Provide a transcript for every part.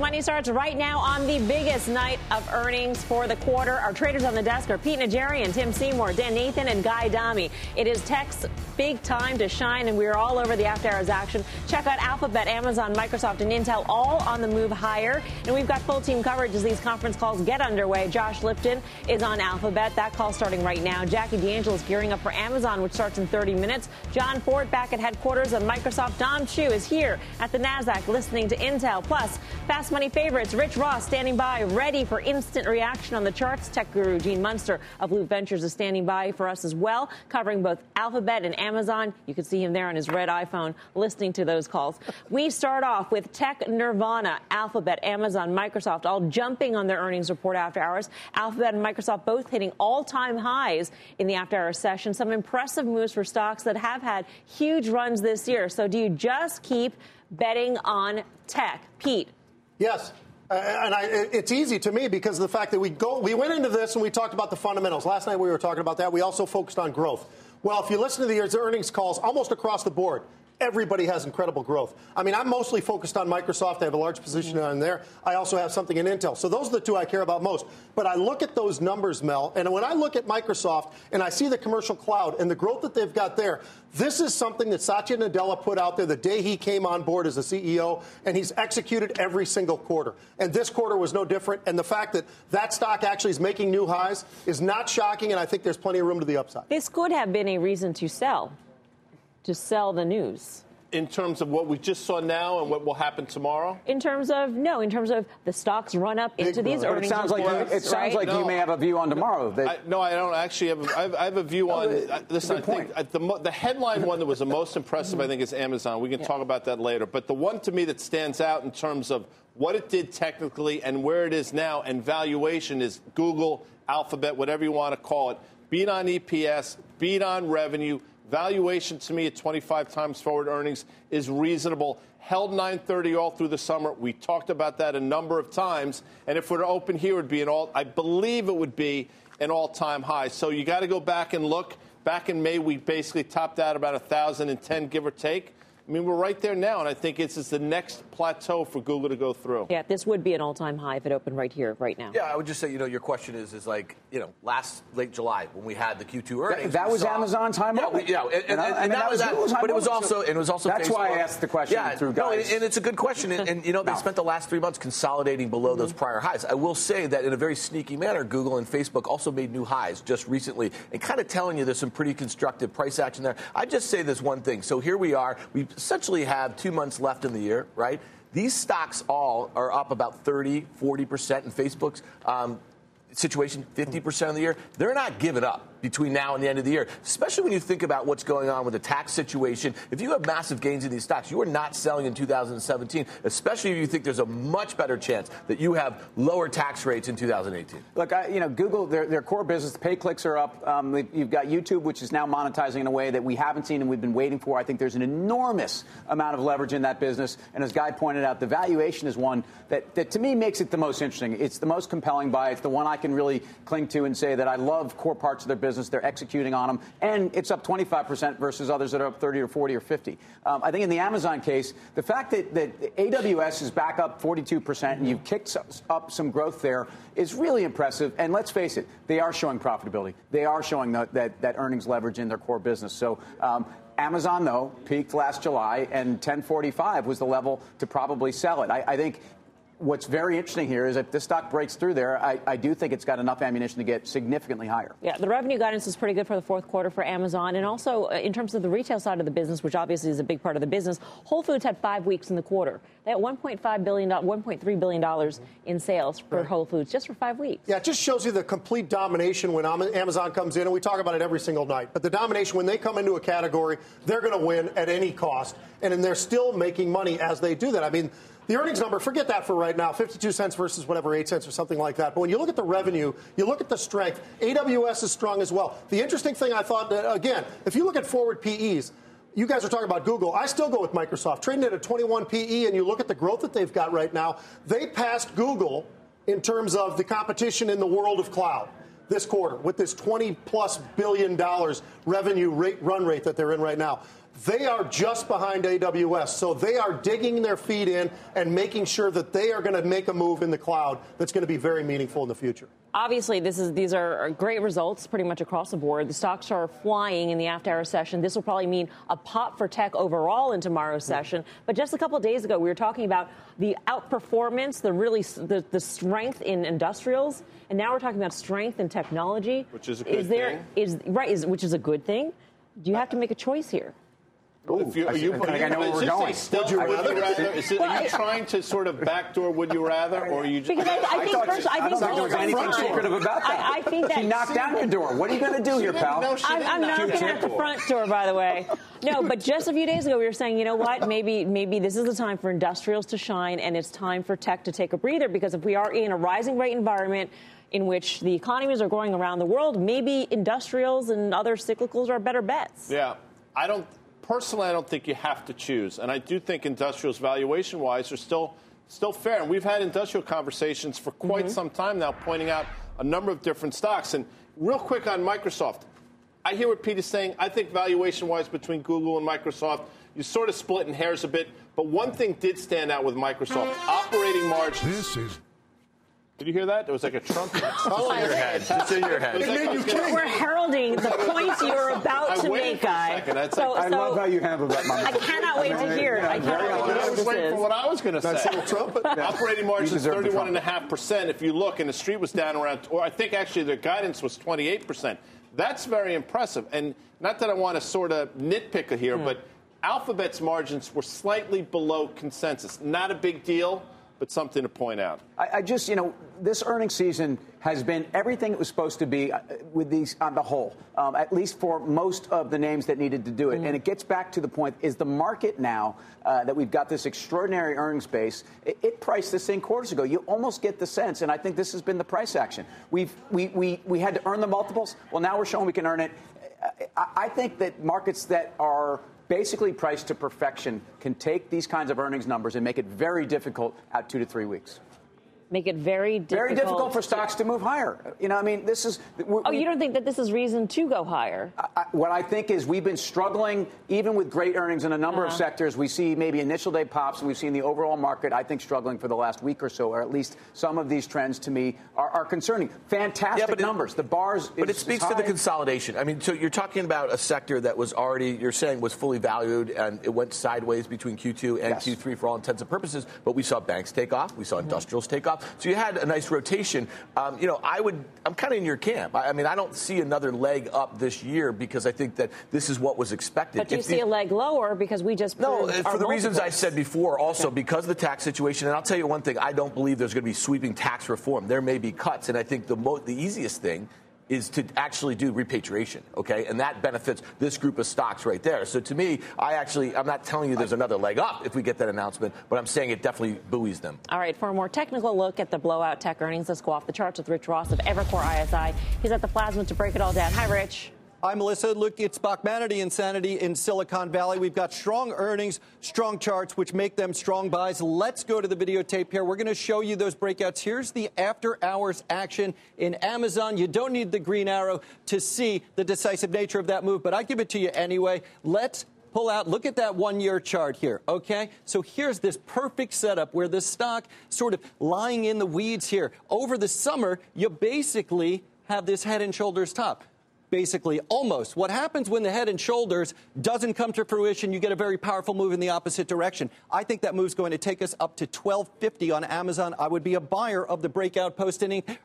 Money starts right now on the biggest night of earnings for the quarter. Our traders on the desk are Pete Najarian, Tim Seymour, Dan Nathan, and Guy Adami. It is tech's big time to shine, and we're all over the after hours action. Check out Alphabet, Amazon, Microsoft, and Intel all on the move higher. And we've got full team coverage as these conference calls get underway. Josh Lipton is on Alphabet. That call starting right now. Jackie DeAngelis is gearing up for Amazon, which starts in 30 minutes. Jon Fortt back at headquarters of Microsoft. Dom Chu is here at the NASDAQ listening to Intel. Plus, fast money favorites. Rich Ross standing by, ready for instant reaction on the charts. Tech guru Gene Munster of Loup Ventures is standing by for us as well, covering both Alphabet and Amazon. You can see him there on his red iPhone listening to those calls. We start off with Tech Nirvana, Alphabet, Amazon, Microsoft, all jumping on their earnings report after hours. Alphabet and Microsoft both hitting all time highs in the after hours session. Some impressive moves for stocks that have had huge runs this year. So do you just keep betting on tech? Pete, Yes. Uh, and I, it's easy to me because of the fact that we go, we went into this and we talked about the fundamentals. Last night we were talking about that. We also focused on growth. Well, if you listen to the earnings calls almost across the board, everybody has incredible growth. I mean, I'm mostly focused on Microsoft. I have a large position mm-hmm. on there. I also have something in Intel. So those are the two I care about most. But I look at those numbers, Mel, and when I look at Microsoft and I see the commercial cloud and the growth that they've got there, this is something that Satya Nadella put out there the day he came on board as a CEO, and he's executed every single quarter. And this quarter was no different. And the fact that that stock actually is making new highs is not shocking, and I think there's plenty of room to the upside. This could have been a reason to sell to sell the news in terms of what we just saw now and what will happen tomorrow? In terms of no, in terms of the stocks run up into these earnings. It sounds reports, like you, it sounds right? like no, you may have a view on tomorrow. I, no, I don't actually have. A, I have, I have a view on. Uh, listen, I think uh, the, the headline one that was the most impressive, I think, is Amazon. We can yeah. talk about that later. But the one to me that stands out in terms of what it did technically and where it is now and valuation is Google, Alphabet, whatever you want to call it. Beat on EPS, beat on revenue Valuation to me at 25 times forward earnings is reasonable. Held 930 all through the summer. We talked about that a number of times. And if we're to open here, it would be an all, I believe it would be an all time high. So you got to go back and look. Back in May, we basically topped out about 1,010, give or take. I mean, we're right there now, and I think it's, it's the next plateau for Google to go through. Yeah, this would be an all-time high if it opened right here, right now. Yeah, I would just say, you know, your question is, is like, you know, last late July when we had the Q2 earnings. That, that was saw, Amazon time yeah, we, yeah, and, and, and, and that, was, that, was but it was also, and it was also. That's Facebook. why I asked the question yeah, through guys. No, and, it's a good question, and, you know, they no. spent the last three months consolidating below mm-hmm. those prior highs. I will say that in a very sneaky manner, Google and Facebook also made new highs just recently, and kind of telling you there's some pretty constructive price action there. I just say this one thing. So here we are. We essentially have two months left in the year, right? These stocks all are up about 30, 40% in Facebook's um, situation 50% of the year. They're not giving up between now and the end of the year, especially when you think about what's going on with the tax situation. If you have massive gains in these stocks, you are not selling in 2017, especially if you think there's a much better chance that you have lower tax rates in 2018. Look, I, you know, Google, their, their core business, the pay clicks are up. Um, you've got YouTube, which is now monetizing in a way that we haven't seen and we've been waiting for. I think there's an enormous amount of leverage in that business. And as Guy pointed out, the valuation is one that, that to me makes it the most interesting. It's the most compelling buy. It's the one I can really cling to and say that I love core parts of their business. They're executing on them, and it's up 25% versus others that are up 30 or 40 or 50. Um, I think in the Amazon case, the fact that, that AWS is back up 42% and you've kicked up some growth there is really impressive. And let's face it, they are showing profitability. They are showing that, that, that earnings leverage in their core business. So um, Amazon, though, peaked last July, and 1045 was the level to probably sell it. I, I think what's very interesting here is if this stock breaks through there, I, I, do think it's got enough ammunition to get significantly higher. Yeah, the revenue guidance is pretty good for the fourth quarter for Amazon. And also, uh, in terms of the retail side of the business, which obviously is a big part of the business, Whole Foods had five weeks in the quarter. They had $1.5 billion, $1.3 billion in sales for right. Whole Foods just for five weeks. Yeah, it just shows you the complete domination when Amazon comes in. And we talk about it every single night. But the domination, when they come into a category, they're going to win at any cost. And they're still making money as they do that. I mean, the earnings number, forget that for right now, 52 cents versus whatever, 8 cents or something like that. But when you look at the revenue, you look at the strength, AWS is strong as well. The interesting thing I thought, that, again, if you look at forward PEs, you guys are talking about Google. I still go with Microsoft. Trading at a 21 PE, and you look at the growth that they've got right now, they passed Google in terms of the competition in the world of cloud this quarter with this 20 plus billion dollars revenue rate, run rate that they're in right now. They are just behind AWS. So they are digging their feet in and making sure that they are going to make a move in the cloud that's going to be very meaningful in the future. Obviously, this is these are great results pretty much across the board. The stocks are flying in the after hour session. This will probably mean a pop for tech overall in tomorrow's mm-hmm. session. But just a couple of days ago, we were talking about the outperformance, the really the, the strength in industrials, and now we're talking about strength in technology. Which is a good is there, thing. Is right, is, which is a good thing. Do you have to make a choice here? Ooh, if you, are you, I, I know where we're going. Would you rather? Is it, are you trying to sort of backdoor would you rather, or you just? Because I, I think first, I, think there was anything secretive about that. I, I think that she knocked down your door. What are you going to do here, pal? No, I'm, I'm not knocking at the front door, by the way. No, but just a few days ago, we were saying, you know what? Maybe, maybe this is the time for industrials to shine, and it's time for tech to take a breather. Because if we are in a rising rate environment in which the economies are growing around the world, maybe industrials and other cyclicals are better bets. Yeah, I don't personally, I don't think you have to choose. And I do think industrials, valuation wise, are still still fair. And we've had industrial conversations for quite mm-hmm. some time now, pointing out a number of different stocks. And real quick on Microsoft, I hear what Pete is saying. I think valuation wise between Google and Microsoft, you sort of split in hairs a bit. But one thing did stand out with Microsoft operating margins. This is did you hear that? It was like a trumpet. It's in your head. It's in your head. Like We're heralding the points you were about to make, guy. So, I love how you handle that, Mama. I cannot wait to hear it. I cannot wait I was waiting for what I was going to say. trumpet. Operating margins 31.5%. If you look, and the street was down around, or I think actually their guidance was 28%. That's very impressive. And not that I want to sort of nitpick here, mm. but Alphabet's margins were slightly below consensus. Not a big deal but something to point out. I, I, just, you know, this earnings season has been everything it was supposed to be uh, with these on the whole, um, at least for most of the names that needed to do it. Mm. And it gets back to the point: is the market now uh, that we've got this extraordinary earnings base? It, it, priced this thing quarters ago. You almost get the sense, and I think this has been the price action. We've we we we had to earn the multiples. Well, now we're showing we can earn it. I, I think that markets that are basically priced to perfection can take these kinds of earnings numbers and make it very difficult out two to three weeks make it very difficult. Very difficult for stocks to move higher. You know, I mean, this is. Oh, you don't think that this is reason to go higher? I, what I think is we've been struggling, even with great earnings in a number uh-huh. of sectors. We see maybe initial day pops, and we've seen the overall market, I think, struggling for the last week or so, or at least some of these trends to me are, are concerning. Fantastic yeah, numbers. It, the bars. But it speaks to the consolidation. I mean, so you're talking about a sector that was already, you're saying, was fully valued, and it went sideways between Q2 and yes. Q3 for all intents and purposes. But we saw banks take off, we saw mm-hmm. industrials take off. So you had a nice rotation. Um, you know, I would, I'm kind of in your camp. I, I, mean, I don't see another leg up this year because I think that this is what was expected. But you if see the, a leg lower because we just no for the multiples. reasons I said before. Also okay. because of the tax situation, and I'll tell you one thing: I don't believe there's going to be sweeping tax reform. There may be cuts, and I think the mo- the easiest thing is to actually do repatriation, okay? And that benefits this group of stocks right there. So to me, I actually, I'm not telling you there's another leg up if we get that announcement, but I'm saying it definitely buoys them. All right, for a more technical look at the blowout tech earnings, let's go off the charts with Rich Ross of Evercore ISI. He's at the plasma to break it all down. Hi, Rich. Hi, Melissa. Look, it's Bachmanity insanity in Silicon Valley. We've got strong earnings, strong charts, which make them strong buys. Let's go to the videotape here. We're going to show you those breakouts. Here's the after hours action in Amazon. You don't need the green arrow to see the decisive nature of that move, but I give it to you anyway. Let's pull out, look at that one year chart here, okay? So here's this perfect setup where the stock sort of lying in the weeds here. Over the summer, you basically have this head and shoulders top basically almost. What happens when the head and shoulders doesn't come to fruition, you get a very powerful move in the opposite direction. I think that move's going to take us up to 1250 on Amazon. I would be a buyer of the breakout post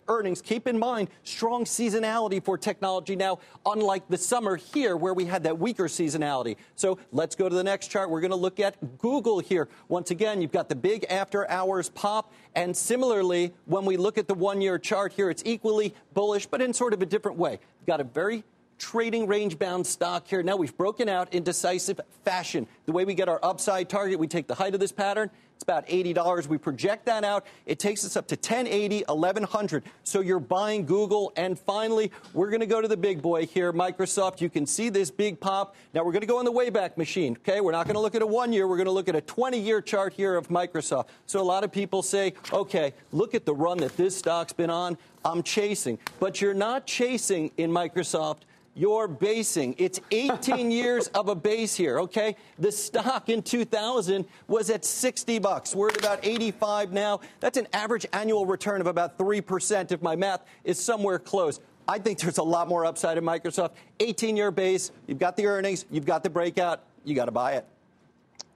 earnings. Keep in mind, strong seasonality for technology now, unlike the summer here where we had that weaker seasonality. So let's go to the next chart. We're going to look at Google here. Once again, you've got the big after hours pop. And similarly, when we look at the one year chart here, it's equally bullish, but in sort of a different way. Got a very trading range bound stock here. Now we've broken out in decisive fashion. The way we get our upside target, we take the height of this pattern. It's about $80. We project that out. It takes us up to 1080, 1100. So you're buying Google. And finally, we're going to go to the big boy here, Microsoft. You can see this big pop. Now we're going to go on the Wayback Machine. Okay, we're not going to look at a one year. We're going to look at a 20 year chart here of Microsoft. So a lot of people say, okay, look at the run that this stock's been on. I'm chasing. But you're not chasing in Microsoft you're basing. It's 18 years of a base here, okay? The stock in 2000 was at 60 bucks. We're at about 85 now. That's an average annual return of about 3% if my math is somewhere close. I think there's a lot more upside in Microsoft. 18 year base, you've got the earnings, you've got the breakout, you got to buy it.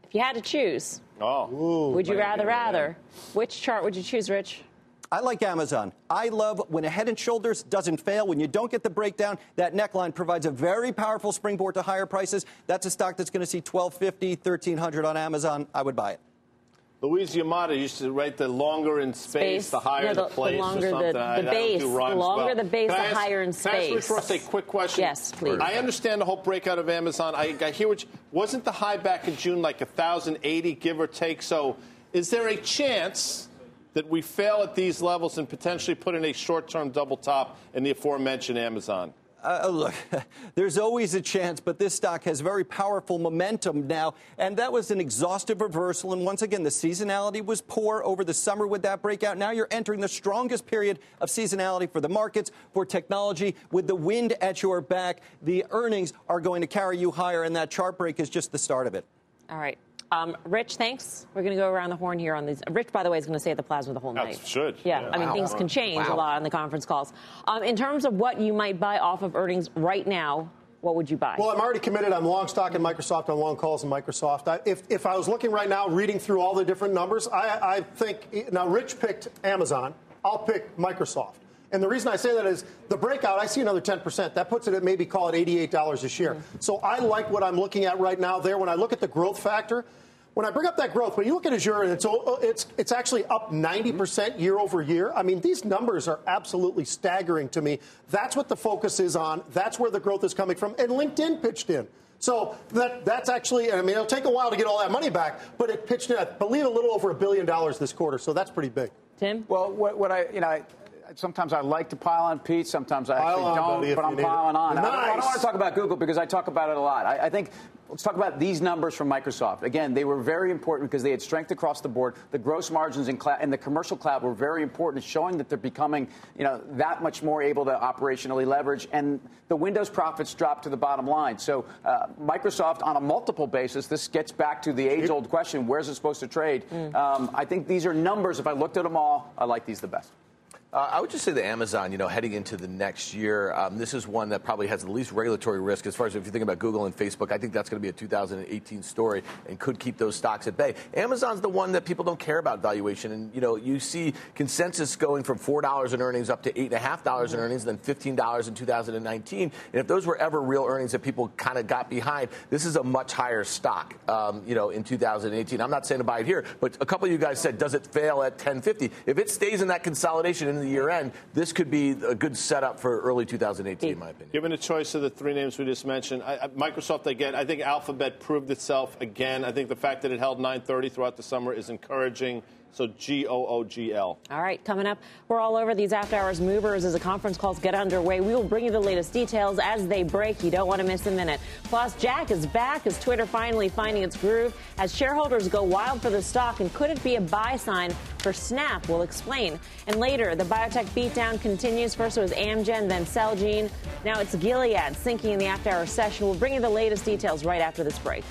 If you had to choose, oh. Ooh, would you rather, rather? Which chart would you choose, Rich? I like Amazon. I love when a head and shoulders doesn't fail, when you don't get the breakdown, that neckline provides a very powerful springboard to higher prices. That's a stock that's going to see 1250, 1300 on Amazon. I would buy it. Louise Yamada used to write the longer in space, space. the higher the, the, place the longer or something. The, the base, the longer well. the base, the higher in space. Can I ask Ross a quick question? Yes, please. I understand the whole breakout of Amazon. I, I hear which wasn't the high back in June like 1,080, give or take? So is there a chance that we fail at these levels and potentially put in a short-term double top in the aforementioned Amazon? Uh, uh look, there's always a chance, but this stock has very powerful momentum now, and that was an exhaustive reversal. And once again, the seasonality was poor over the summer with that breakout. Now you're entering the strongest period of seasonality for the markets, for technology. With the wind at your back, the earnings are going to carry you higher, and that chart break is just the start of it. All right. Um, Rich, thanks. We're going to go around the horn here on these. Rich, by the way, is going to stay at the Plaza the whole night. That should. Yeah, yeah. I mean, wow. things can change wow. a lot on the conference calls. Um, in terms of what you might buy off of earnings right now, what would you buy? Well, I'm already committed. I'm long stock in Microsoft on long calls in Microsoft. I, if, if I was looking right now, reading through all the different numbers, I, I think now Rich picked Amazon. I'll pick Microsoft. And the reason I say that is the breakout, I see another 10%. That puts it at maybe call it $88 a share. Mm-hmm. So I like what I'm looking at right now there. When I look at the growth factor, when I bring up that growth, when you look at Azure, and it's, it's, it's actually up 90% year over year. I mean, these numbers are absolutely staggering to me. That's what the focus is on. That's where the growth is coming from. And LinkedIn pitched in. So that, that's actually, I mean, it'll take a while to get all that money back, but it pitched in, I believe, a little over a billion dollars this quarter. So that's pretty big. Tim? Well, what, what I, you know, I, sometimes I like to pile on Pete, sometimes I actually on, don't, buddy, but I'm piling on. Nice. I, don't, I, don't, want to talk about Google because I talk about it a lot. I, I, think let's talk about these numbers from Microsoft. Again, they were very important because they had strength across the board. The gross margins in, cloud, in the commercial cloud were very important, showing that they're becoming, you know, that much more able to operationally leverage. And the Windows profits dropped to the bottom line. So uh, Microsoft, on a multiple basis, this gets back to the age-old question: Where's it supposed to trade? Mm. Um, I think these are numbers. If I looked at them all, I like these the best. Uh, I would just say the Amazon, you know, heading into the next year, um, this is one that probably has the least regulatory risk as far as if you think about Google and Facebook. I think that's going to be a 2018 story and could keep those stocks at bay. Amazon's the one that people don't care about valuation, and you know, you see consensus going from four dollars in earnings up to eight and a half dollars in earnings, then fifteen dollars in 2019. And if those were ever real earnings that people kind of got behind, this is a much higher stock, um, you know, in 2018. I'm not saying to buy it here, but a couple of you guys said, does it fail at 1050? If it stays in that consolidation the year end, this could be a good setup for early 2018, in my opinion. Given a choice of the three names we just mentioned, I, I, Microsoft. I think Alphabet proved itself again. I think the fact that it held 930 throughout the summer is encouraging. So G O O G L. All right, coming up, we're all over these after hours movers as the conference calls get underway. We will bring you the latest details as they break. You don't want to miss a minute. Plus, Jack is back as Twitter finally finding its groove as shareholders go wild for the stock. And could it be a buy sign for Snap? We'll explain. And later, the biotech beatdown continues. First it was Amgen, then Celgene. Now it's Gilead sinking in the after hour session. We'll bring you the latest details right after this break.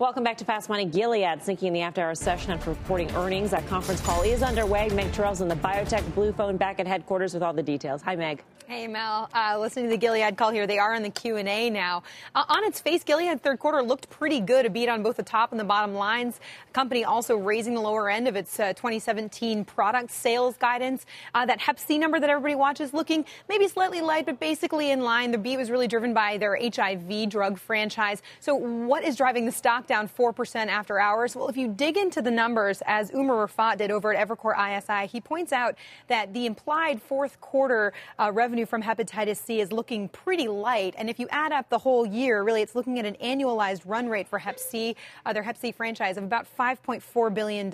Welcome back to Fast Money. Gilead sinking in the after hours session after reporting earnings. That conference call is underway. Meg Tirrell's in the biotech blue phone back at headquarters with all the details. Hi, Meg. Hey, Mel. Uh, listening to the Gilead call here, they are in the Q&A now. Uh, on its face, Gilead third quarter looked pretty good, a beat on both the top and the bottom lines. The company also raising the lower end of its uh, 2017 product sales guidance. Uh, that Hep C number that everybody watches looking maybe slightly light, but basically in line. The beat was really driven by their HIV drug franchise. So what is driving the stock down 4% after hours. Well, if you dig into the numbers, as Umer Raffat did over at Evercore ISI, he points out that the implied fourth quarter uh, revenue from hepatitis C is looking pretty light. And if you add up the whole year, really, it's looking at an annualized run rate for Hep C, uh, their Hep C franchise, of about $5.4 billion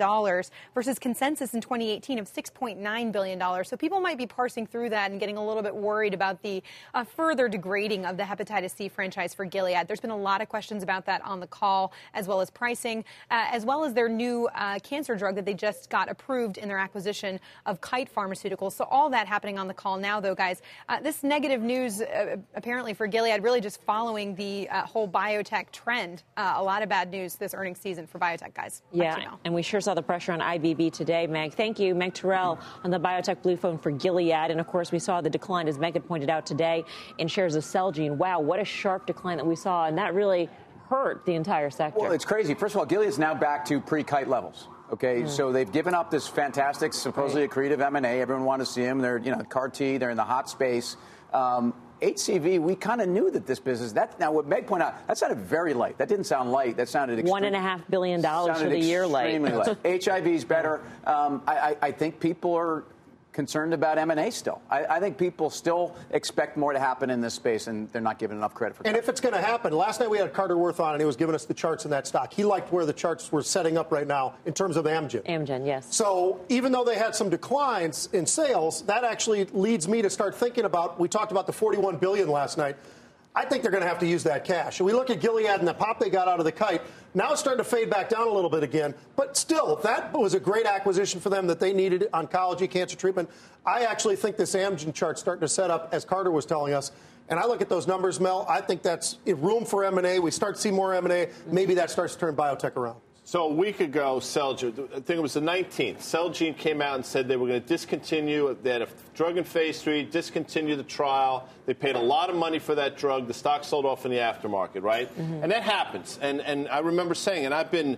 versus consensus in 2018 of $6.9 billion. So people might be parsing through that and getting a little bit worried about the uh, further degrading of the hepatitis C franchise for Gilead. There's been a lot of questions about that on the call, as well as pricing, uh, as well as their new uh, cancer drug that they just got approved in their acquisition of Kite Pharmaceuticals. So all that happening on the call now, though, guys. Uh, this negative news, uh, apparently for Gilead, really just following the uh, whole biotech trend. a lot of bad news this earnings season for biotech guys. Yeah, and we sure saw the pressure on IBB today, Meg. Thank you, Meg Tirrell, on the biotech blue phone for Gilead. And of course, we saw the decline, as Meg had pointed out today, in shares of Celgene. Wow, what a sharp decline that we saw, and that really hurt the entire sector. Well, it's crazy. First of all, Gilead's now back to pre-kite levels. Okay, mm. so they've given up this fantastic, supposedly right. accretive M&A. Everyone wanted to see them. They're, you know, CAR T. They're in the hot space. Um, HCV, we kind of knew that this business. That now, what Meg pointed out, that sounded very light. That didn't sound light. That sounded extreme, one and a half billion dollars for the year light. light. HIV is better. Um, I, I, I, think people are concerned about M&A still. I, I, think people still expect more to happen in this space, and they're not giving enough credit for it. And if it's going to happen, last night we had Carter Worth on, and he was giving us the charts in that stock. He liked where the charts were setting up right now in terms of Amgen. Amgen, yes. So even though they had some declines in sales, that actually leads me to start thinking about, we talked about the 41 billion last night. I think they're going to have to use that cash. we look at Gilead and the pop they got out of the kite. Now it's starting to fade back down a little bit again. But still, that was a great acquisition for them that they needed oncology, cancer treatment. I actually think this Amgen chart's starting to set up, as Carter was telling us. And I look at those numbers, Mel. I think that's room for M&A. We start to see more M&A. Maybe that starts to turn biotech around. So a week ago, Celgene, I think it was the 19th, Celgene came out and said they were going to discontinue, they had a drug in phase three, discontinue the trial. They paid a lot of money for that drug. The stock sold off in the aftermarket, right? Mm-hmm. And that happens. And, and I remember saying, and I've been,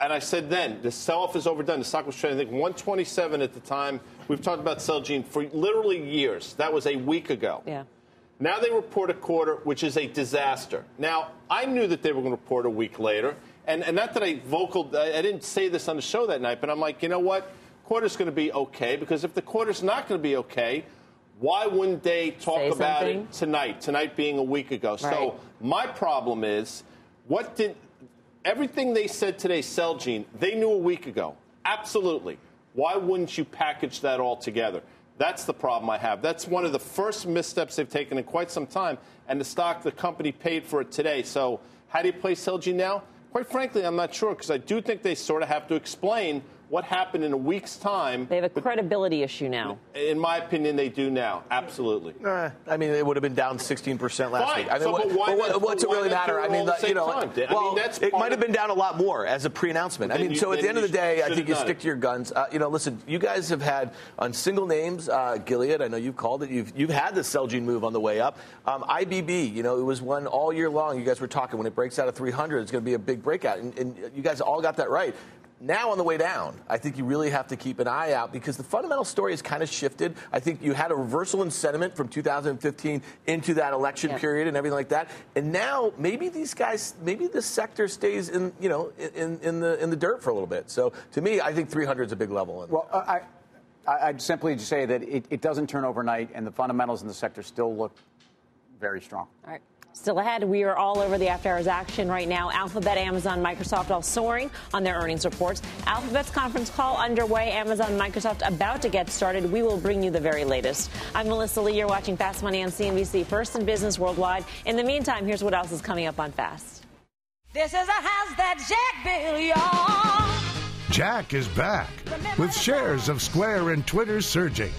and I said then, the sell-off is overdone. The stock was trading, I think, 127 at the time. We've talked about Celgene for literally years. That was a week ago. Yeah. Now they report a quarter, which is a disaster. Now, I knew that they were going to report a week later. And, and not that I vocal, I, I didn't say this on the show that night, but I'm like, you know what? Quarter's going to be okay because if the quarter's not going to be okay, why wouldn't they talk say about something? it tonight? Tonight being a week ago. Right. So my problem is, what did everything they said today, Celgene, they knew a week ago. Absolutely. Why wouldn't you package that all together? That's the problem I have. That's one of the first missteps they've taken in quite some time, and the stock, the company paid for it today. So, how do you play Celgene now? Quite frankly, I'm not sure because I do think they sort of have to explain what happened in a week's time. They have a credibility issue now. In my opinion, they do now. Absolutely. Uh, I mean, it would have been down 16% last Fine. week. I mean, so, what, but what, what's it really matter? I mean, you know, time? well, I mean, it might have been down a lot more as a pre-announcement. I mean, you, so at the end of the day, I think you stick it. to your guns. Uh, you know, listen, you guys have had on single names, uh, Gilead. I know you've called it. You've you've had the Celgene move on the way up. Um, IBB, you know, it was one all year long. You guys were talking when it breaks out of 300, it's going to be a big breakout, and, and you guys all got that right. Now on the way down, I think you really have to keep an eye out because the fundamental story has kind of shifted. I think you had a reversal in sentiment from 2015 into that election yeah. period and everything like that. And now maybe these guys, maybe the sector stays in, you know, in, in the in the dirt for a little bit. So to me, I think 300 is a big level. Well, I. I'd simply say that it, it doesn't turn overnight, and the fundamentals in the sector still look very strong. All right. Still ahead, we are all over the after hours action right now. Alphabet, Amazon, Microsoft all soaring on their earnings reports. Alphabet's conference call underway. Amazon, Microsoft about to get started. We will bring you the very latest. I'm Melissa Lee. You're watching Fast Money on CNBC, first in business worldwide. In the meantime, here's what else is coming up on Fast. This is a house that Jack built, y'all. Jack is back with shares of Square and Twitter surging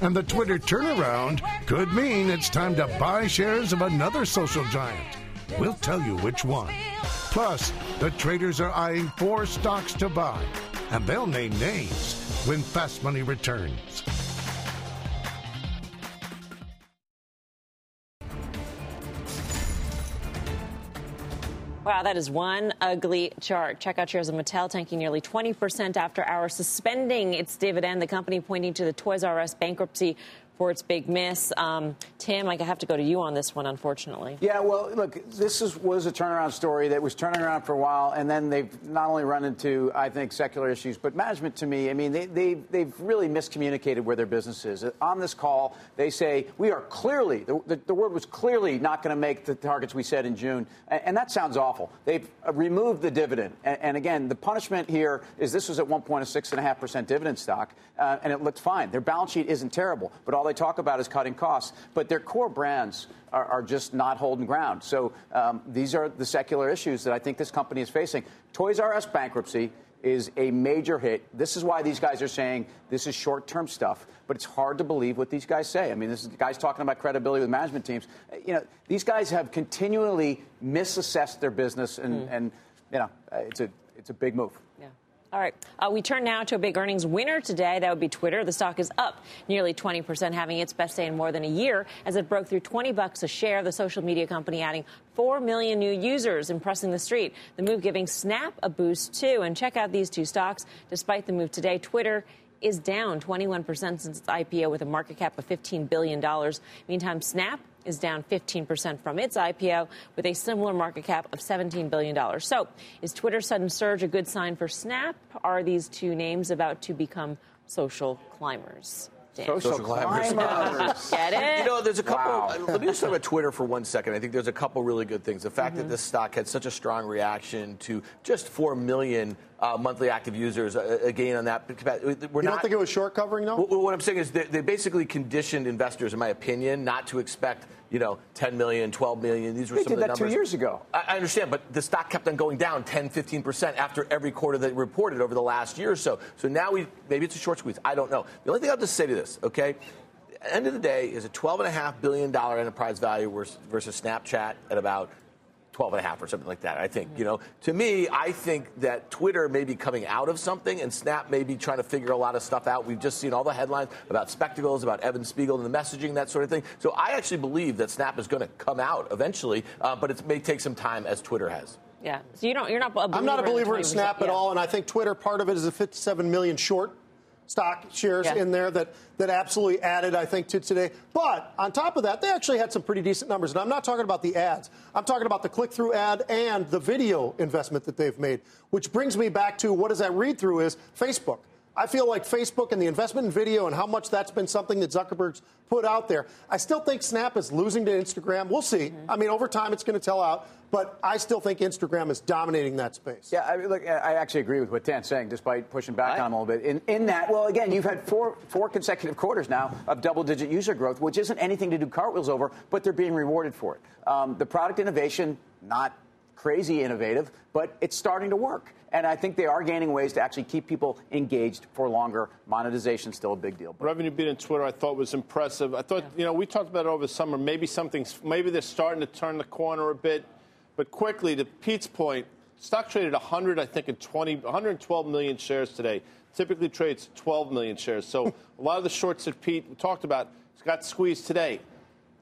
and the Twitter turnaround could mean it's time to buy shares of another social giant. We'll tell you which one. Plus, the traders are eyeing four stocks to buy, and they'll name names when Fast Money returns. Wow, that is one ugly chart. Check out shares of Mattel tanking nearly 20% after hours, suspending its dividend. The company pointing to the Toys R Us bankruptcy big miss. Um, Tim, I have to go to you on this one, unfortunately. Yeah, well, look, this is, was a turnaround story that was turning around for a while, and then they've not only run into, I think, secular issues, but management to me, I mean, they, they, they've really miscommunicated where their business is. On this call, they say, we are clearly, the, the, the word was clearly not going to make the targets we set in June, and, and, that sounds awful. They've removed the dividend, and, and, again, the punishment here is this was at one point a 6.5% dividend stock, uh, and it looked fine. Their balance sheet isn't terrible, but all they talk about is cutting costs, but their core brands are, are just not holding ground. So um, these are the secular issues that I think this company is facing. Toys R Us bankruptcy is a major hit. This is why these guys are saying this is short term stuff, but it's hard to believe what these guys say. I mean, this is guys talking about credibility with management teams. You know, these guys have continually misassessed their business, and, mm. and you know, it's a, it's a big move. All right. Uh, we turn now to a big earnings winner today. That would be Twitter. The stock is up nearly 20%, having its best day in more than a year as it broke through 20 bucks a share. The social media company adding 4 million new users, impressing the street. The move giving Snap a boost, too. And check out these two stocks. Despite the move today, Twitter is down 21% since its IPO with a market cap of $15 billion. Meantime, Snap is down 15% from its IPO with a similar market cap of $17 billion. So, is Twitter's sudden surge a good sign for Snap? Are these two names about to become social climbers? Social, social climbers. climbers. Get it? You know, there's a couple. Wow. Let me just talk about Twitter for one second. I think there's a couple really good things. The fact mm-hmm. that this stock had such a strong reaction to just 4 million uh, monthly active users. Uh, again, on that, we're you not, don't think it was short covering, though? What, what I'm saying is they, they, basically conditioned investors, in my opinion, not to expect you know 10 million, 12 million. These were they some did of the that numbers. two years ago. I, I, understand, but the stock kept on going down 10, 15 percent after every quarter that reported over the last year or so. So now we maybe it's a short squeeze. I don't know. The only thing I'll just say to this, okay. End of the day is a $12.5 billion enterprise value versus, versus Snapchat at about 12 and a half or something like that. I think, you know, to me, I think that Twitter may be coming out of something and Snap may be trying to figure a lot of stuff out. We've just seen all the headlines about spectacles, about Evan Spiegel and the messaging, that sort of thing. So I actually believe that Snap is going to come out eventually, uh, but it may take some time as Twitter has. Yeah. So you don't. You're not. I'm not a believer in, in Snap yeah. at all, and I think Twitter part of it is a 57 million short stock shares yeah. in there that, that absolutely added, I think, to today. But on top of that, they actually had some pretty decent numbers. And I'm not talking about the ads, I'm talking about the click through ad and the video investment that they've made, which brings me back to what does that read through is Facebook. I feel like Facebook and the investment in video and how much that's been something that Zuckerberg's put out there. I still think Snap is losing to Instagram. We'll see. Mm-hmm. I mean, over time, it's going to tell out. But I still think Instagram is dominating that space. Yeah, I, mean, look, I actually agree with what Dan's saying, despite pushing back on him a little bit. In, in that, well, again, you've had four four consecutive quarters now of double-digit user growth, which isn't anything to do cartwheels over, but they're being rewarded for it. Um, the product innovation, not crazy innovative, but it's starting to work. And I think they are gaining ways to actually keep people engaged for longer. Monetization still a big deal. But. Revenue beat in Twitter, I thought was impressive. I thought, yeah. you know, we talked about it over the summer. Maybe something's, maybe they're starting to turn the corner a bit. But quickly, to Pete's point, stock traded 100, I think, in 20, 112 million shares today. Typically trades 12 million shares. So a lot of the shorts that Pete talked about got squeezed today.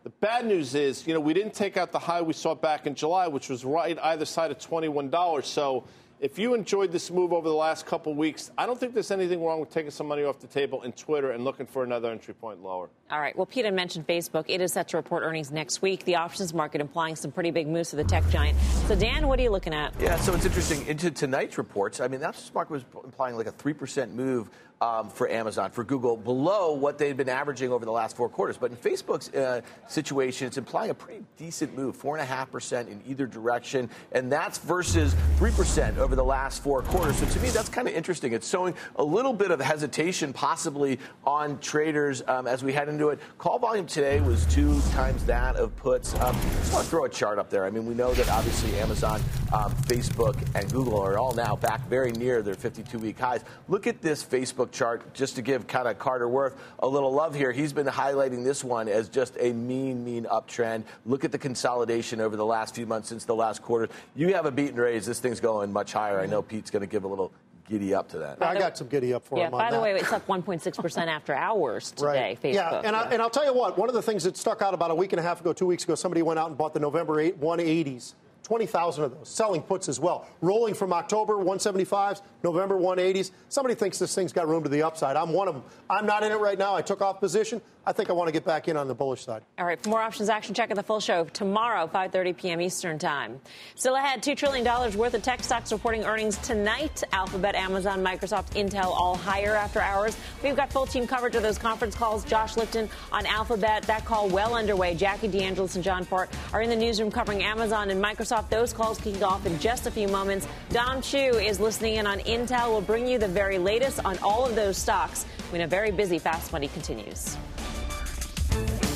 The bad news is, you know, we didn't take out the high we saw back in July, which was right either side of $21. So if you enjoyed this move over the last couple weeks, I don't think there's anything wrong with taking some money off the table in Twitter and looking for another entry point lower. All right. Well, Peter mentioned Facebook. It is set to report earnings next week. The options market implying some pretty big moves for the tech giant. So, Dan, what are you looking at? Yeah, so it's interesting. Into tonight's reports, I mean, the options market was implying like a 3% move um, for Amazon, for Google, below what they've been averaging over the last four quarters. But in Facebook's uh, situation, it's implying a pretty decent move, 4.5% in either direction. And that's versus 3% over the last four quarters. So to me, that's kind of interesting. It's showing a little bit of hesitation, possibly on traders um, as we head into it. Call volume today was two times that of puts. Um, I just want to throw a chart up there. I mean, we know that obviously Amazon, um, Facebook, and Google are all now back very near their 52 week highs. Look at this Facebook chart just to give kind of Carter Worth a little love here. He's been highlighting this one as just a mean, mean uptrend. Look at the consolidation over the last few months since the last quarter. You have a beat and raise. This thing's going much higher. I know Pete's going to give a little giddy up to that. I got some giddy up for yeah, him. by the that. way, it's up 1.6% after hours today, right. Facebook. Yeah, and, I, and I'll tell you what, one of the things that stuck out about a week and a half ago, two weeks ago, somebody went out and bought the November 8 180s 20,000 of those, selling puts as well. Rolling from October 175s, November 180s. Somebody thinks this thing's got room to the upside. I'm one of them. I'm not in it right now. I took off position. I think I want to get back in on the bullish side. All right, for more options action, check out the full show tomorrow, 5:30 p.m. Eastern Time. Still ahead, two trillion dollars worth of tech stocks reporting earnings tonight. Alphabet, Amazon, Microsoft, Intel, all higher after hours. We've got full team coverage of those conference calls. Josh Lipton on Alphabet, that call well underway. Jackie DeAngelis and Jon Fortt are in the newsroom covering Amazon and Microsoft. Those calls kick off in just a few moments. Dom Chu is listening in on Intel. We'll bring you the very latest on all of those stocks when a very busy Fast Money continues. Welcome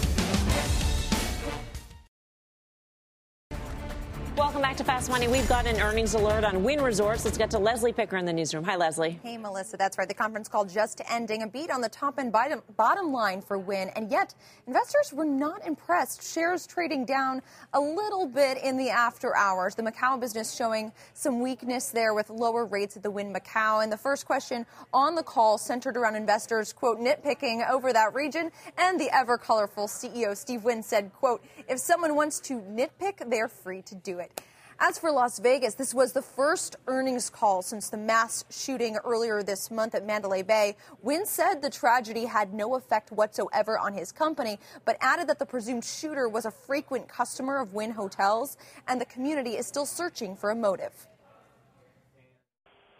back to Fast Money. We've got an earnings alert on Wynn Resorts. Let's get to Leslie Picker in the newsroom. Hi, Leslie. Hey, Melissa. That's right. The conference call just ending. A beat on the top and bottom line for Wynn. And yet, investors were not impressed. Shares trading down a little bit in the after hours. The Macau business showing some weakness there with lower rates at the Wynn Macau. And the first question on the call centered around investors, quote, nitpicking over that region. And the ever colorful CEO, Steve Wynn, said, quote, if someone wants to nitpick, they're free to do it. As for Las Vegas, this was the first earnings call since the mass shooting earlier this month at Mandalay Bay. Wynn said the tragedy had no effect whatsoever on his company, but added that the presumed shooter was a frequent customer of Wynn Hotels and the community is still searching for a motive.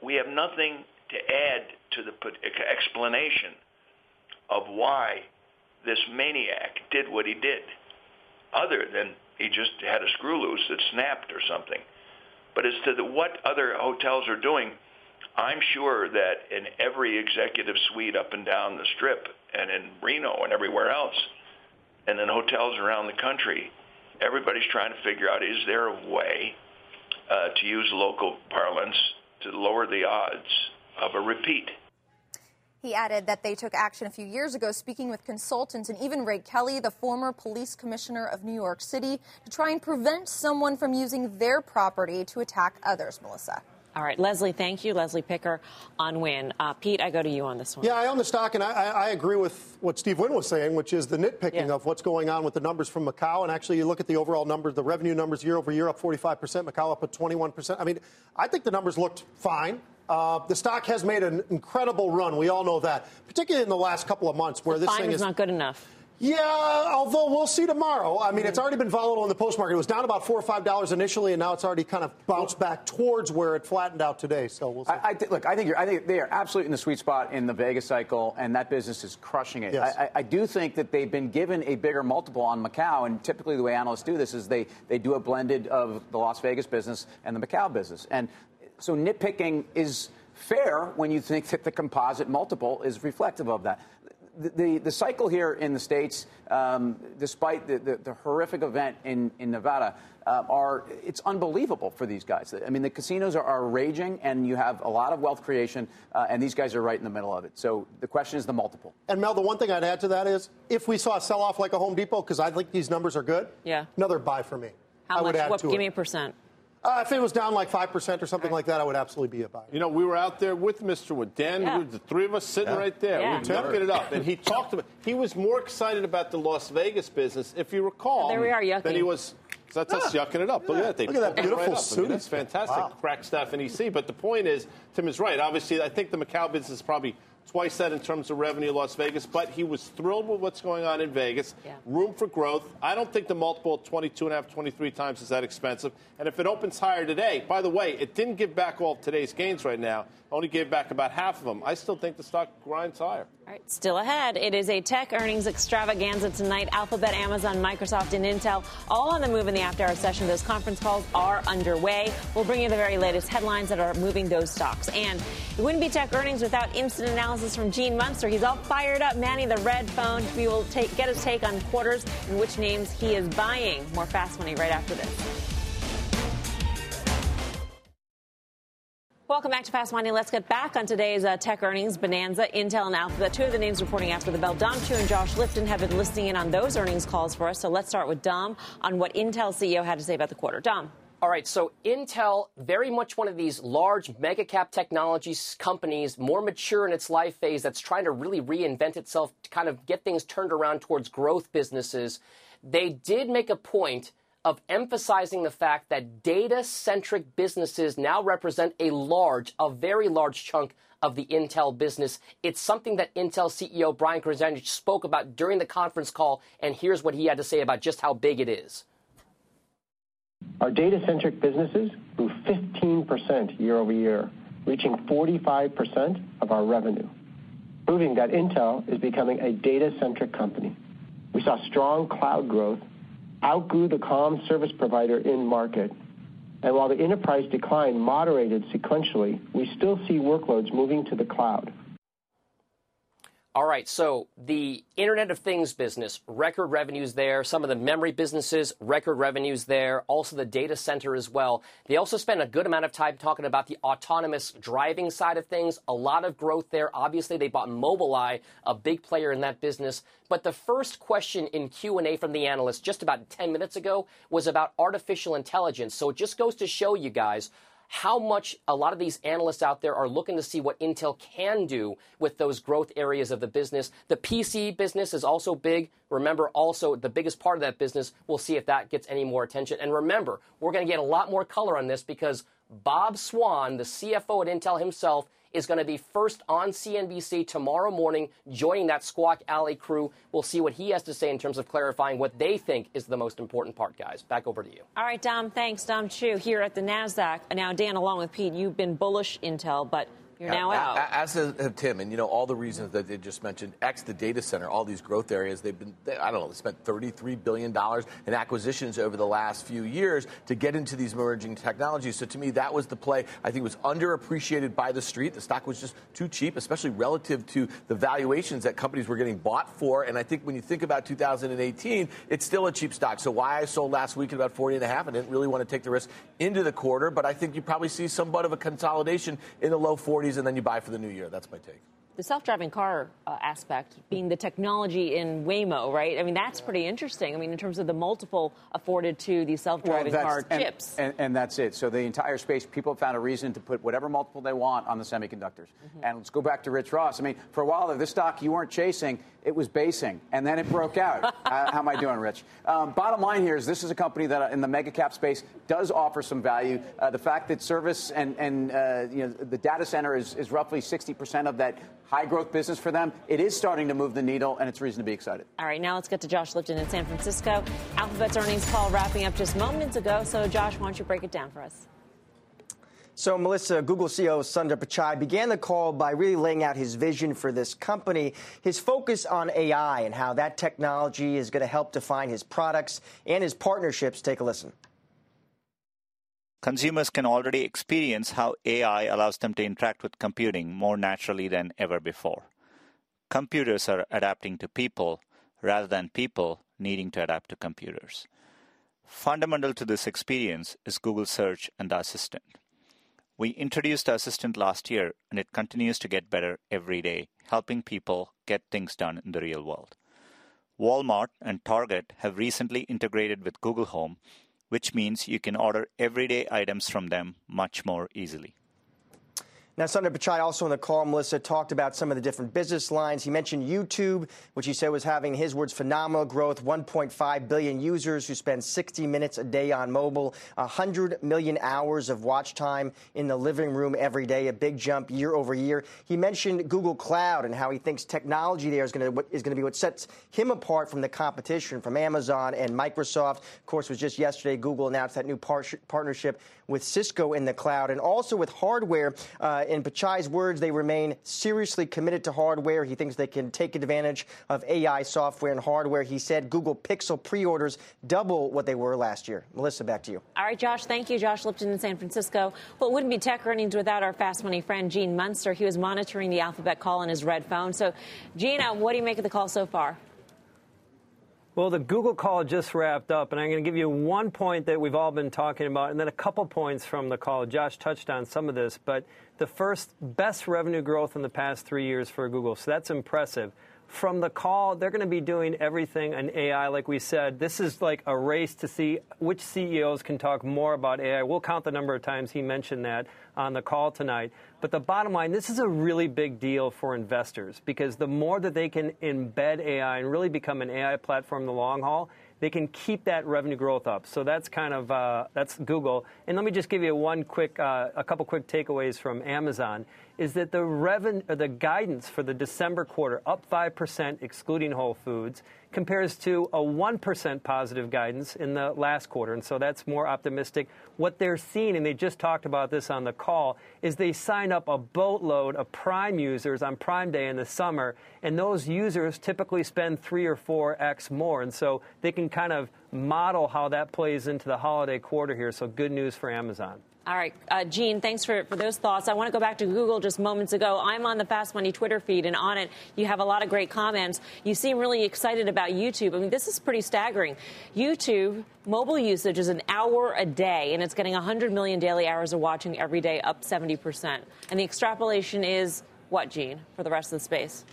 We have nothing to add to the explanation of why this maniac did what he did, other than he just had a screw loose that snapped or something. But as to the, what other hotels are doing, I'm sure that in every executive suite up and down the strip and in Reno and everywhere else, and in hotels around the country, everybody's trying to figure out is there a way uh, to use local parlance to lower the odds of a repeat. He added that they took action a few years ago, speaking with consultants and even Ray Kelly, the former police commissioner of New York City, to try and prevent someone from using their property to attack others, Melissa. All right, Leslie, thank you. Leslie Picker on Wynn. Uh, Pete, I go to you on this one. Yeah, I own the stock, and I, I agree with what Steve Wynn was saying, which is the nitpicking yeah. of what's going on with the numbers from Macau. And actually, you look at the overall numbers, the revenue numbers year over year up 45%, Macau up at 21%. I mean, I think the numbers looked fine. Uh, the stock has made an incredible run. We all know that, particularly in the last couple of months, where the this thing is not good enough. Yeah, although we'll see tomorrow. I mean, it's already been volatile in the post market. It was down about four or five dollars initially, and now it's already kind of bounced back towards where it flattened out today. So we'll see. I, I th- look, I think you're, I think they are absolutely in the sweet spot in the Vegas cycle, and that business is crushing it. Yes. I, I do think that they've been given a bigger multiple on Macau, and typically the way analysts do this is they they do a blended of the Las Vegas business and the Macau business, and so nitpicking is fair when you think that the composite multiple is reflective of that. The, the, the cycle here in the States, um, despite the, the, the, horrific event in, in Nevada, uh, are it's unbelievable for these guys. I mean, the casinos are, are raging, and you have a lot of wealth creation, uh, and these guys are right in the middle of it. So the question is the multiple. And Mel, the one thing I'd add to that is if we saw a sell off like a Home Depot, because I think these numbers are good, yeah, another buy for me. How I much? What, give it. me a percent. Uh, if it was down like 5% or something right. like that, I would absolutely be a buyer. You know, we were out there with Mr. Wood. Dan, yeah. the three of us sitting yeah. right there. Yeah. We were talking it up. And he talked about, he was more excited about the Las Vegas business, if you recall. There we are, yucking. Than he was. So that's us yucking it up. Look at that. They Look at that beautiful right suit. I mean, that's fantastic. Wow. Crack staff and EC. But the point is, Tim is right. Obviously, I think the Macau business is probably twice that in terms of revenue Las Vegas, but he was thrilled with what's going on in Vegas. Yeah. Room for growth. I don't think the multiple of 22 and a half, 23 times is that expensive. And if it opens higher today, by the way, it didn't give back all of today's gains right now. Only gave back about half of them. I still think the stock grinds higher. All right, still ahead. It is a tech earnings extravaganza tonight. Alphabet, Amazon, Microsoft, and Intel all on the move in the after hour session. Those conference calls are underway. We'll bring you the very latest headlines that are moving those stocks. And it wouldn't be tech earnings without instant analysis from Gene Munster. He's all fired up, manning the red phone. We will take, get his take on quarters and which names he is buying. More fast money right after this. Welcome back to Fast Money. Let's get back on today's uh, tech earnings bonanza. Intel and Alphabet, two of the names reporting after the bell. Dom Chu and Josh Lipton have been listening in on those earnings calls for us. So let's start with Dom on what Intel CEO had to say about the quarter. Dom. All right, so Intel, very much one of these large mega cap technologies companies, more mature in its life phase, that's trying to really reinvent itself to kind of get things turned around towards growth businesses. They did make a point of emphasizing the fact that data centric businesses now represent a large, a very large chunk of the Intel business. It's something that Intel CEO Brian Krzanich spoke about during the conference call, and here's what he had to say about just how big it is. Our data centric businesses grew 15% year over year, reaching 45% of our revenue, proving that Intel is becoming a data centric company. We saw strong cloud growth, outgrew the comm service provider in market, and while the enterprise decline moderated sequentially, we still see workloads moving to the cloud. All right, so the Internet of Things business, record revenues there. Some of the memory businesses, record revenues there. Also the data center as well. They also spent a good amount of time talking about the autonomous driving side of things. A lot of growth there. Obviously, they bought Mobileye, a big player in that business. But the first question in Q&A from the analysts just about 10 minutes ago was about artificial intelligence. So it just goes to show you guys how much a lot of these analysts out there are looking to see what Intel can do with those growth areas of the business. The PC business is also big. Remember, also the biggest part of that business, we'll see if that gets any more attention. And remember, we're going to get a lot more color on this because Bob Swan, the CFO at Intel himself, is going to be first on CNBC tomorrow morning, joining that Squawk Alley crew. We'll see what he has to say in terms of clarifying what they think is the most important part, guys. Back over to you. All right, Dom, thanks. Dom Chu here at the NASDAQ. Now, Dan, along with Pete, you've been bullish Intel, but you're now out. As have Tim, and you know all the reasons that they just mentioned. X, the data center, all these growth areas. They've been, I don't know, they spent 33 billion dollars in acquisitions over the last few years to get into these emerging technologies. So to me, that was the play. I think was underappreciated by the street. The stock was just too cheap, especially relative to the valuations that companies were getting bought for. And I think when you think about 2018, it's still a cheap stock. So why I sold last week at about 40 and a half, I didn't really want to take the risk into the quarter, but I think you probably see somewhat of a consolidation in the low 40s and then you buy for the new year. That's my take the self-driving car uh, aspect being the technology in Waymo, right? I mean, that's pretty interesting. I mean, in terms of the multiple afforded to these self-driving well, car and, chips. And, and, that's it. So the entire space, people have found a reason to put whatever multiple they want on the semiconductors. Mm-hmm. And let's go back to Rich Ross. I mean, for a while, this stock you weren't chasing, it was basing, and then it broke out. uh, how am I doing, Rich? Um, bottom line here is this is a company that, in the mega cap space, does offer some value. Uh, the fact that service and, and uh, you know, the data center is, is roughly 60% of that high growth business for them. It is starting to move the needle, and it's reason to be excited. All right, now let's get to Josh Lipton in San Francisco. Alphabet's earnings call wrapping up just moments ago. So, Josh, why don't you break it down for us? So, Melissa, Google CEO Sundar Pichai began the call by really laying out his vision for this company, his focus on AI and how that technology is going to help define his products and his partnerships. Take a listen. Consumers can already experience how AI allows them to interact with computing more naturally than ever before. Computers are adapting to people rather than people needing to adapt to computers. Fundamental to this experience is Google Search and the Assistant. We introduced the Assistant last year, and it continues to get better every day, helping people get things done in the real world. Walmart and Target have recently integrated with Google Home, which means you can order everyday items from them much more easily. Now, Sundar Pichai also in the call, Melissa, talked about some of the different business lines. He mentioned YouTube, which he said was having, his words, phenomenal growth 1.5 billion users who spend 60 minutes a day on mobile, 100 million hours of watch time in the living room every day, a big jump year over year. He mentioned Google Cloud and how he thinks technology there is going to, is going to be what sets him apart from the competition from Amazon and Microsoft. Of course, it was just yesterday Google announced that new par- partnership with Cisco in the cloud and also with hardware. Uh, Uh, in Pichai's words, they remain seriously committed to hardware. He thinks they can take advantage of AI software and hardware. He said Google Pixel pre orders double what they were last year. Melissa, back to you. All right, Josh. Thank you. Josh Lipton in San Francisco. Well, it wouldn't be tech earnings without our fast money friend, Gene Munster. He was monitoring the alphabet call on his red phone. So, Gina, what do you make of the call so far? Well, the Google call just wrapped up, and I'm going to give you one point that we've all been talking about, and then a couple points from the call. Josh touched on some of this, but the first best revenue growth in the past three years for Google, so that's impressive. From the call, they're going to be doing everything in AI, like we said. This is like a race to see which CEOs can talk more about AI. We'll count the number of times he mentioned that on the call tonight. But the bottom line, this is a really big deal for investors because the more that they can embed AI and really become an AI platform in the long haul, they can keep that revenue growth up. So that's kind of uh, that's Google. And let me just give you one quick, uh, a couple quick takeaways from Amazon. Is that the revenue, the guidance for the December quarter up five percent, excluding Whole Foods, compares to a 1% positive guidance in the last quarter. And so that's more optimistic. What they're seeing, and they just talked about this on the call, is they sign up a boatload of Prime users on Prime Day in the summer, and those users typically spend three or four X more. And so they can kind of model how that plays into the holiday quarter here. So good news for Amazon. All right, uh, Gene, thanks for, for those thoughts. I want to go back to Google just moments ago. I'm on the Fast Money Twitter feed, and on it, you have a lot of great comments. You seem really excited about YouTube. I mean, this is pretty staggering. YouTube mobile usage is an hour a day, and it's getting 100 million daily hours of watching every day, up 70%. And the extrapolation is what, Gene, for the rest of the space?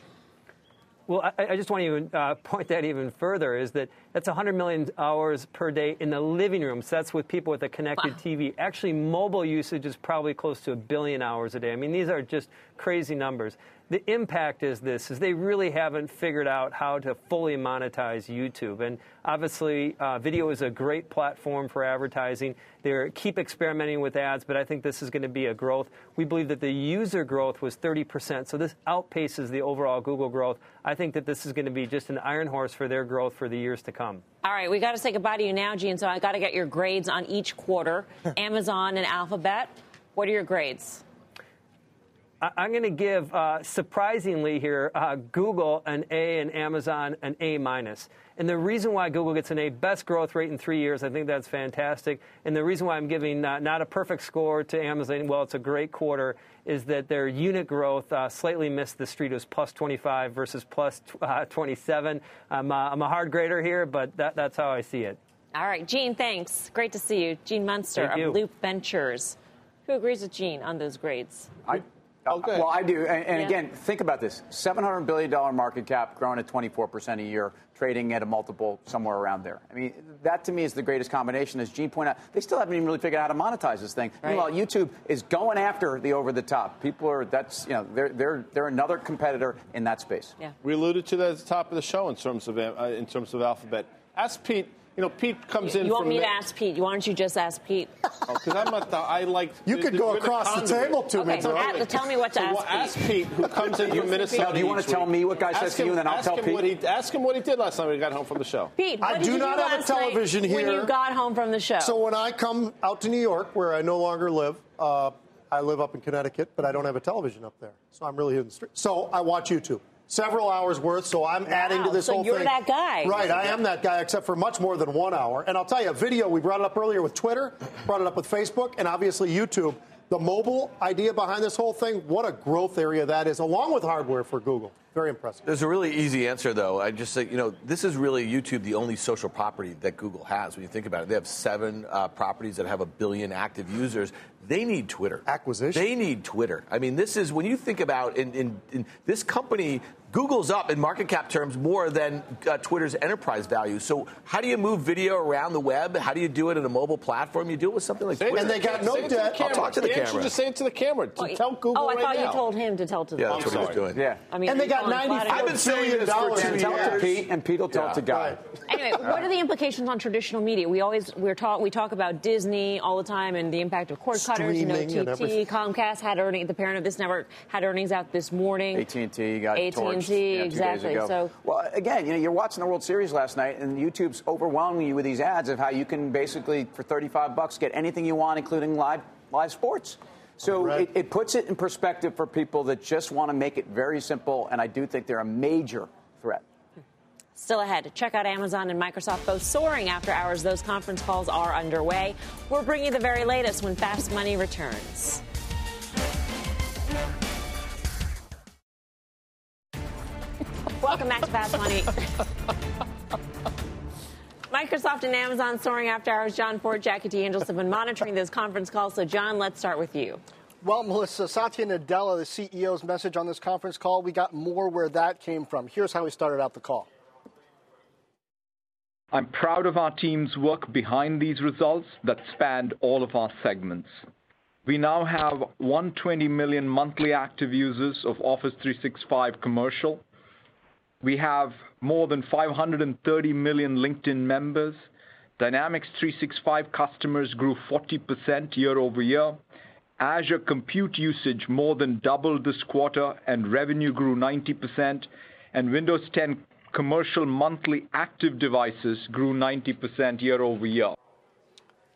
Well, I, I, just want to uh, point that even further is that that's 100 million hours per day in the living room. So that's with people with a connected wow. TV. Actually, mobile usage is probably close to a billion hours a day. I mean, these are just crazy numbers the impact is this: is they really haven't figured out how to fully monetize YouTube. And obviously, uh, video is a great platform for advertising. They keep experimenting with ads, but I think this is going to be a growth. We believe that the user growth was 30%, so this outpaces the overall Google growth. I think that this is going to be just an iron horse for their growth for the years to come. All right, we got to say goodbye to you now, Gene. So I got to get your grades on each quarter. Amazon and Alphabet. What are your grades? I'm going to give, uh, surprisingly here, uh, Google an A and Amazon an A minus. And the reason why Google gets an A, best growth rate in three years, I think that's fantastic. And the reason why I'm giving not, not a perfect score to Amazon, well, it's a great quarter, is that their unit growth uh, slightly missed the street. It was plus 25 versus plus, uh, 27. I'm, uh, I'm a hard grader here, but that, that's how I see it. All right, Gene, thanks. Great to see you. Gene Munster Thank of you. Loup Ventures. Who agrees with Gene on those grades? I, Okay. Well, I do. And, and yeah. again, think about this $700 billion market cap, growing at 24% a year, trading at a multiple somewhere around there. I mean, that to me is the greatest combination. As Gene pointed out, they still haven't even really figured out how to monetize this thing. Right. Meanwhile, YouTube is going after the over the top. People are, that's, you know, they're, they're, they're another competitor in that space. Yeah. We alluded to that at the top of the show in terms of, uh, in terms of Alphabet. Ask Pete you know, Pete comes you, in. You want from me to ask Pete? Why don't you just ask Pete? Because oh, I'm not the. I like. You the, could go across the, the table to okay, me. So at, tell me what to so ask. Well, ask Pete, who comes in from Minnesota. do you want to tell me what guy says to you, and then I'll tell Pete? What he, ask him what he did last time he got home from the show. Pete, I do not have a television here. When you got home from the show. So when I come out to New York, where I no longer live. Uh, I live up in Connecticut, but I don't have a television up there. So I'm really hitting the street. So I watch YouTube several hours worth. So I'm wow, adding to this so whole you're thing. that guy, right? I am that guy, except for much more than one hour. And I'll tell you, a video. We brought it up earlier with Twitter, brought it up with Facebook, and obviously YouTube. The mobile idea behind this whole thing, what a growth area that is, along with hardware for Google. Very impressive. There's a really easy answer, though. I just say, you know, this is really YouTube, the only social property that Google has. When you think about it, they have seven uh, properties that have a billion active users. They need Twitter. Acquisition. They need Twitter. I mean, this is when you think about in, in, in this company Google's up in market cap terms more than uh, Twitter's enterprise value. So how do you move video around the web? How do you do it in a mobile platform? You do it with something like say Twitter. And they got no debt. I'll talk to the, the camera. Just say it to the camera. To oh, tell Google. Oh, I right thought now. you told him to tell to the. Yeah, that's what he was doing. Yeah. I mean, and they got ninety-four I've been saying this for two Tell it to Pete, and Pete will tell yeah. it to Guy. Right. Anyway, what are the implications on traditional media? We always we're talk we talk about Disney all the time and the impact of cord cutters. You know, TT, Comcast had earnings. The parent of this network had earnings out this morning. AT and T got AT and T exactly. So well, again, you know, you're watching the World Series last night, and YouTube's overwhelming you with these ads of how you can basically for 35 bucks get anything you want, including live live sports. So right. it, it puts it in perspective for people that just want to make it very simple, and I do think they're a major threat. Still ahead, check out Amazon and Microsoft both soaring after hours. Those conference calls are underway. We're bringing you the very latest when Fast Money returns. Fast Money. Microsoft and Amazon soaring after hours. Jon Fortt, Jackie DeAngelis have been monitoring those conference calls. So, Jon, let's start with you. Well, Melissa, Satya Nadella, the CEO's message on this conference call, we got more where that came from. Here's how he started out the call. I'm proud of our team's work behind these results that spanned all of our segments. We now have 120 million monthly active users of Office 365 Commercial, We have more than 530 million LinkedIn members. Dynamics 365 customers grew 40% year-over-year. Azure compute usage more than doubled this quarter, and revenue grew 90%. And Windows 10 commercial monthly active devices grew 90% year-over-year.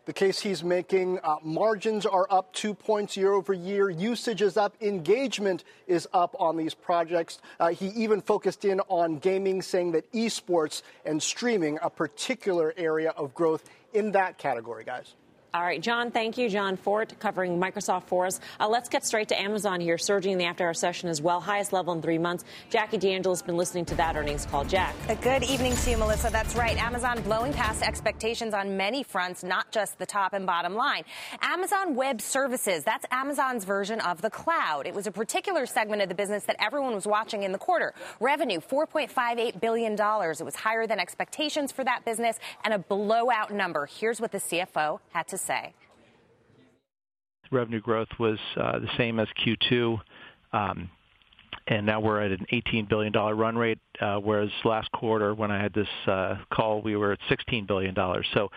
The case he's making, uh, margins are up two points year over year. Usage is up. Engagement is up on these projects. Uh, he even focused in on gaming, saying that esports and streaming, a particular area of growth in that category, guys. All right, Jon, thank you. Jon Fortt covering Microsoft for us. Uh, let's get straight to Amazon here, surging in the after hour session as well. Highest level in three months. Jackie DeAngelis's been listening to that earnings call. Jack. A good evening to you, Melissa. That's right. Amazon blowing past expectations on many fronts, not just the top and bottom line. Amazon Web Services, that's Amazon's version of the cloud. It was a particular segment of the business that everyone was watching in the quarter. Revenue, $4.58 billion. It was higher than expectations for that business and a blowout number. Here's what the CFO had to say. Revenue growth was uh, the same as Q2. Um, and now we're at an $18 billion run rate, uh, whereas last quarter when I had this uh, call, we were at $16 billion. So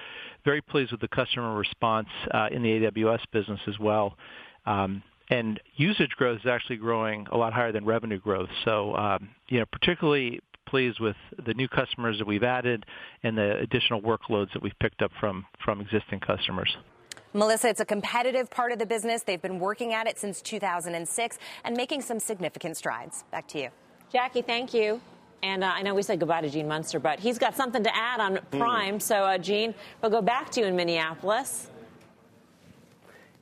very pleased with the customer response uh, in the AWS business as well. Um, and usage growth is actually growing a lot higher than revenue growth. So, um, you know, particularly pleased with the new customers that we've added and the additional workloads that we've picked up from, from existing customers. Melissa, it's a competitive part of the business. They've been working at it since 2006 and making some significant strides. Back to you. Jackie, thank you. And uh, I know we said goodbye to Gene Munster, but he's got something to add on hmm. Prime. Mm. So, uh, Gene, we'll go back to you in Minneapolis.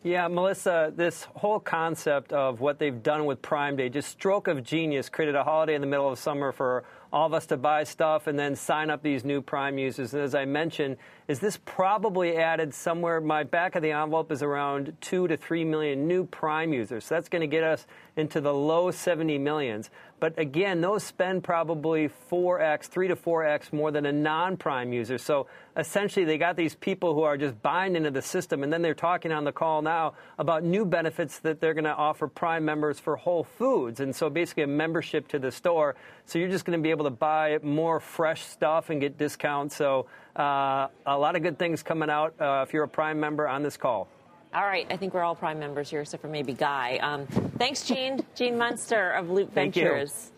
Yeah, Melissa, this whole concept of what they've done with Prime Day, just stroke of genius, created a holiday in the middle of summer for all of us to buy stuff and then sign up these new Prime users. And as I mentioned, is this probably added somewhere, my back of the envelope is around 2 to 3 million new Prime users. So that's going to get us into the low 70 millions. But again, those spend probably 4x, 3 to 4x more than a non Prime user. So essentially, they got these people who are just buying into the system. And then they're talking on the call now about new benefits that they're going to offer Prime members for Whole Foods. And so basically, a membership to the store. So you're just going to be able to buy more fresh stuff and get discounts. So uh, a lot of good things coming out uh, if you're a Prime member on this call. All right, I think we're all Prime members here, except for maybe Guy. Um, thanks, Gene. Gene Munster of Loup Thank Ventures.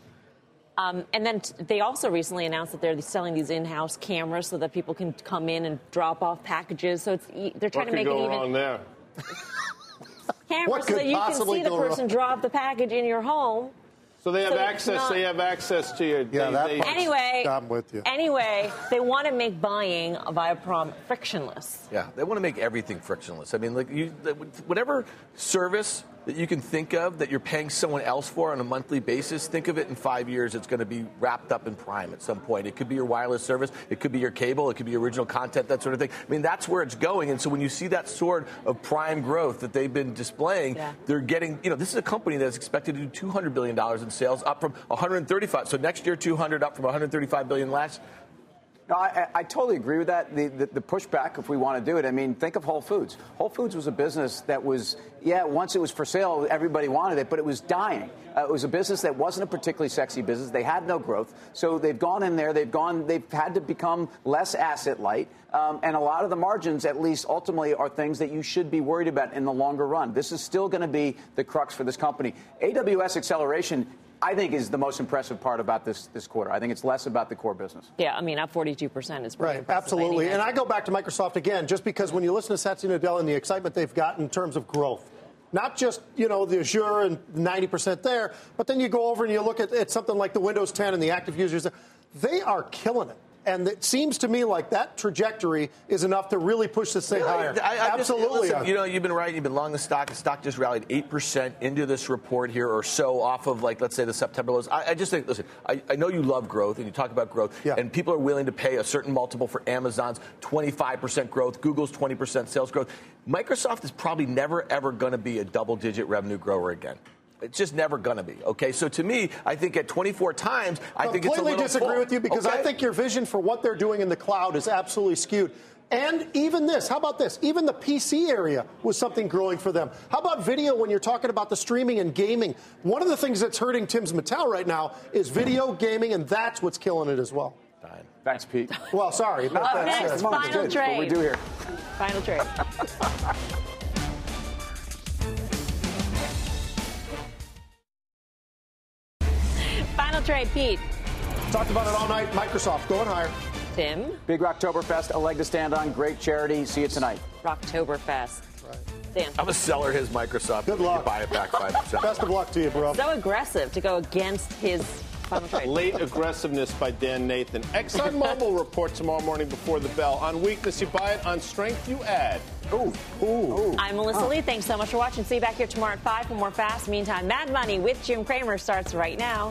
Um, and then t- they also recently announced that they're selling these in-house cameras so that people can come in and drop off packages. So it's e- they're trying what to make it even. Wrong there? cameras so that you can see the person wrong? drop the package in your home. So they have so access. Not, they have access to your. Yeah, they, that they, anyway. I'm with you. Anyway, they want to make buying via prom frictionless. Yeah, they want to make everything frictionless. I mean, like you, whatever service that you can think of that you're paying someone else for on a monthly basis, think of it in five years, it's going to be wrapped up in Prime at some point. It could be your wireless service, it could be your cable, it could be original content, that sort of thing. I mean, that's where it's going. And so when you see that sort of Prime growth that they've been displaying, yeah. they're getting, you know, this is a company that's expected to do $200 billion in sales, up from 135. So next year, 200, up from 135 billion last. No, I, I, totally agree with that. The, the, the, pushback, if we want to do it, I mean, think of Whole Foods. Whole Foods was a business that was, yeah, once it was for sale, everybody wanted it, but it was dying. Uh, it was a business that wasn't a particularly sexy business. They had no growth. So they've gone in there, they've gone, they've had to become less asset light. Um, and a lot of the margins, at least ultimately, are things that you should be worried about in the longer run. This is still going to be the crux for this company. AWS acceleration I think is the most impressive part about this this quarter. I think it's less about the core business. Yeah, I mean, up 42% is right. Absolutely. And I go back to Microsoft again, just because when you listen to Satya Nadella and the excitement they've got in terms of growth, not just you know the Azure and 90% there, but then you go over and you look at, at something like the Windows 10 and the active users. They are killing it. And it seems to me like that trajectory is enough to really push this thing higher. I, I Absolutely. Just, listen, you know, you've been right. You've been long the stock. The stock just rallied 8% into this report here or so off of, like, let's say the September lows. I, I just think, listen, I, I, know you love growth and you talk about growth. Yeah. And people are willing to pay a certain multiple for Amazon's 25% growth, Google's 20% sales growth. Microsoft is probably never, ever going to be a double digit revenue grower again. It's just never going to be. Okay, so to me, I think at 24 times, I think it's a little disagree full. with you because okay? I think your vision for what they're doing in the cloud is absolutely skewed. And even this, how about this? Even the PC area was something growing for them. How about video when you're talking about the streaming and gaming? One of the things that's hurting Tim's Mattel right now is video gaming, and that's what's killing it as well. Fine. Thanks, Pete. Well, sorry. Up next, final trade. What we do here. Final trade. final trade, Pete. Talked about it all night. Microsoft going higher. Tim. Big Rocktoberfest, a leg to stand on. Great charity. See you tonight. Rocktoberfest. Dan. I'm a seller his Microsoft. Good luck. Buy it back 5%. Best of luck to you, bro. So aggressive to go against his. Late aggressiveness by Dan Nathan. ExxonMobil report tomorrow morning before the bell. On weakness, you buy it. On strength, you add. Ooh. Ooh. I'm Melissa Lee. Thanks so much for watching. See you back here tomorrow at 5 for more Fast. Meantime, Mad Money with Jim Cramer starts right now.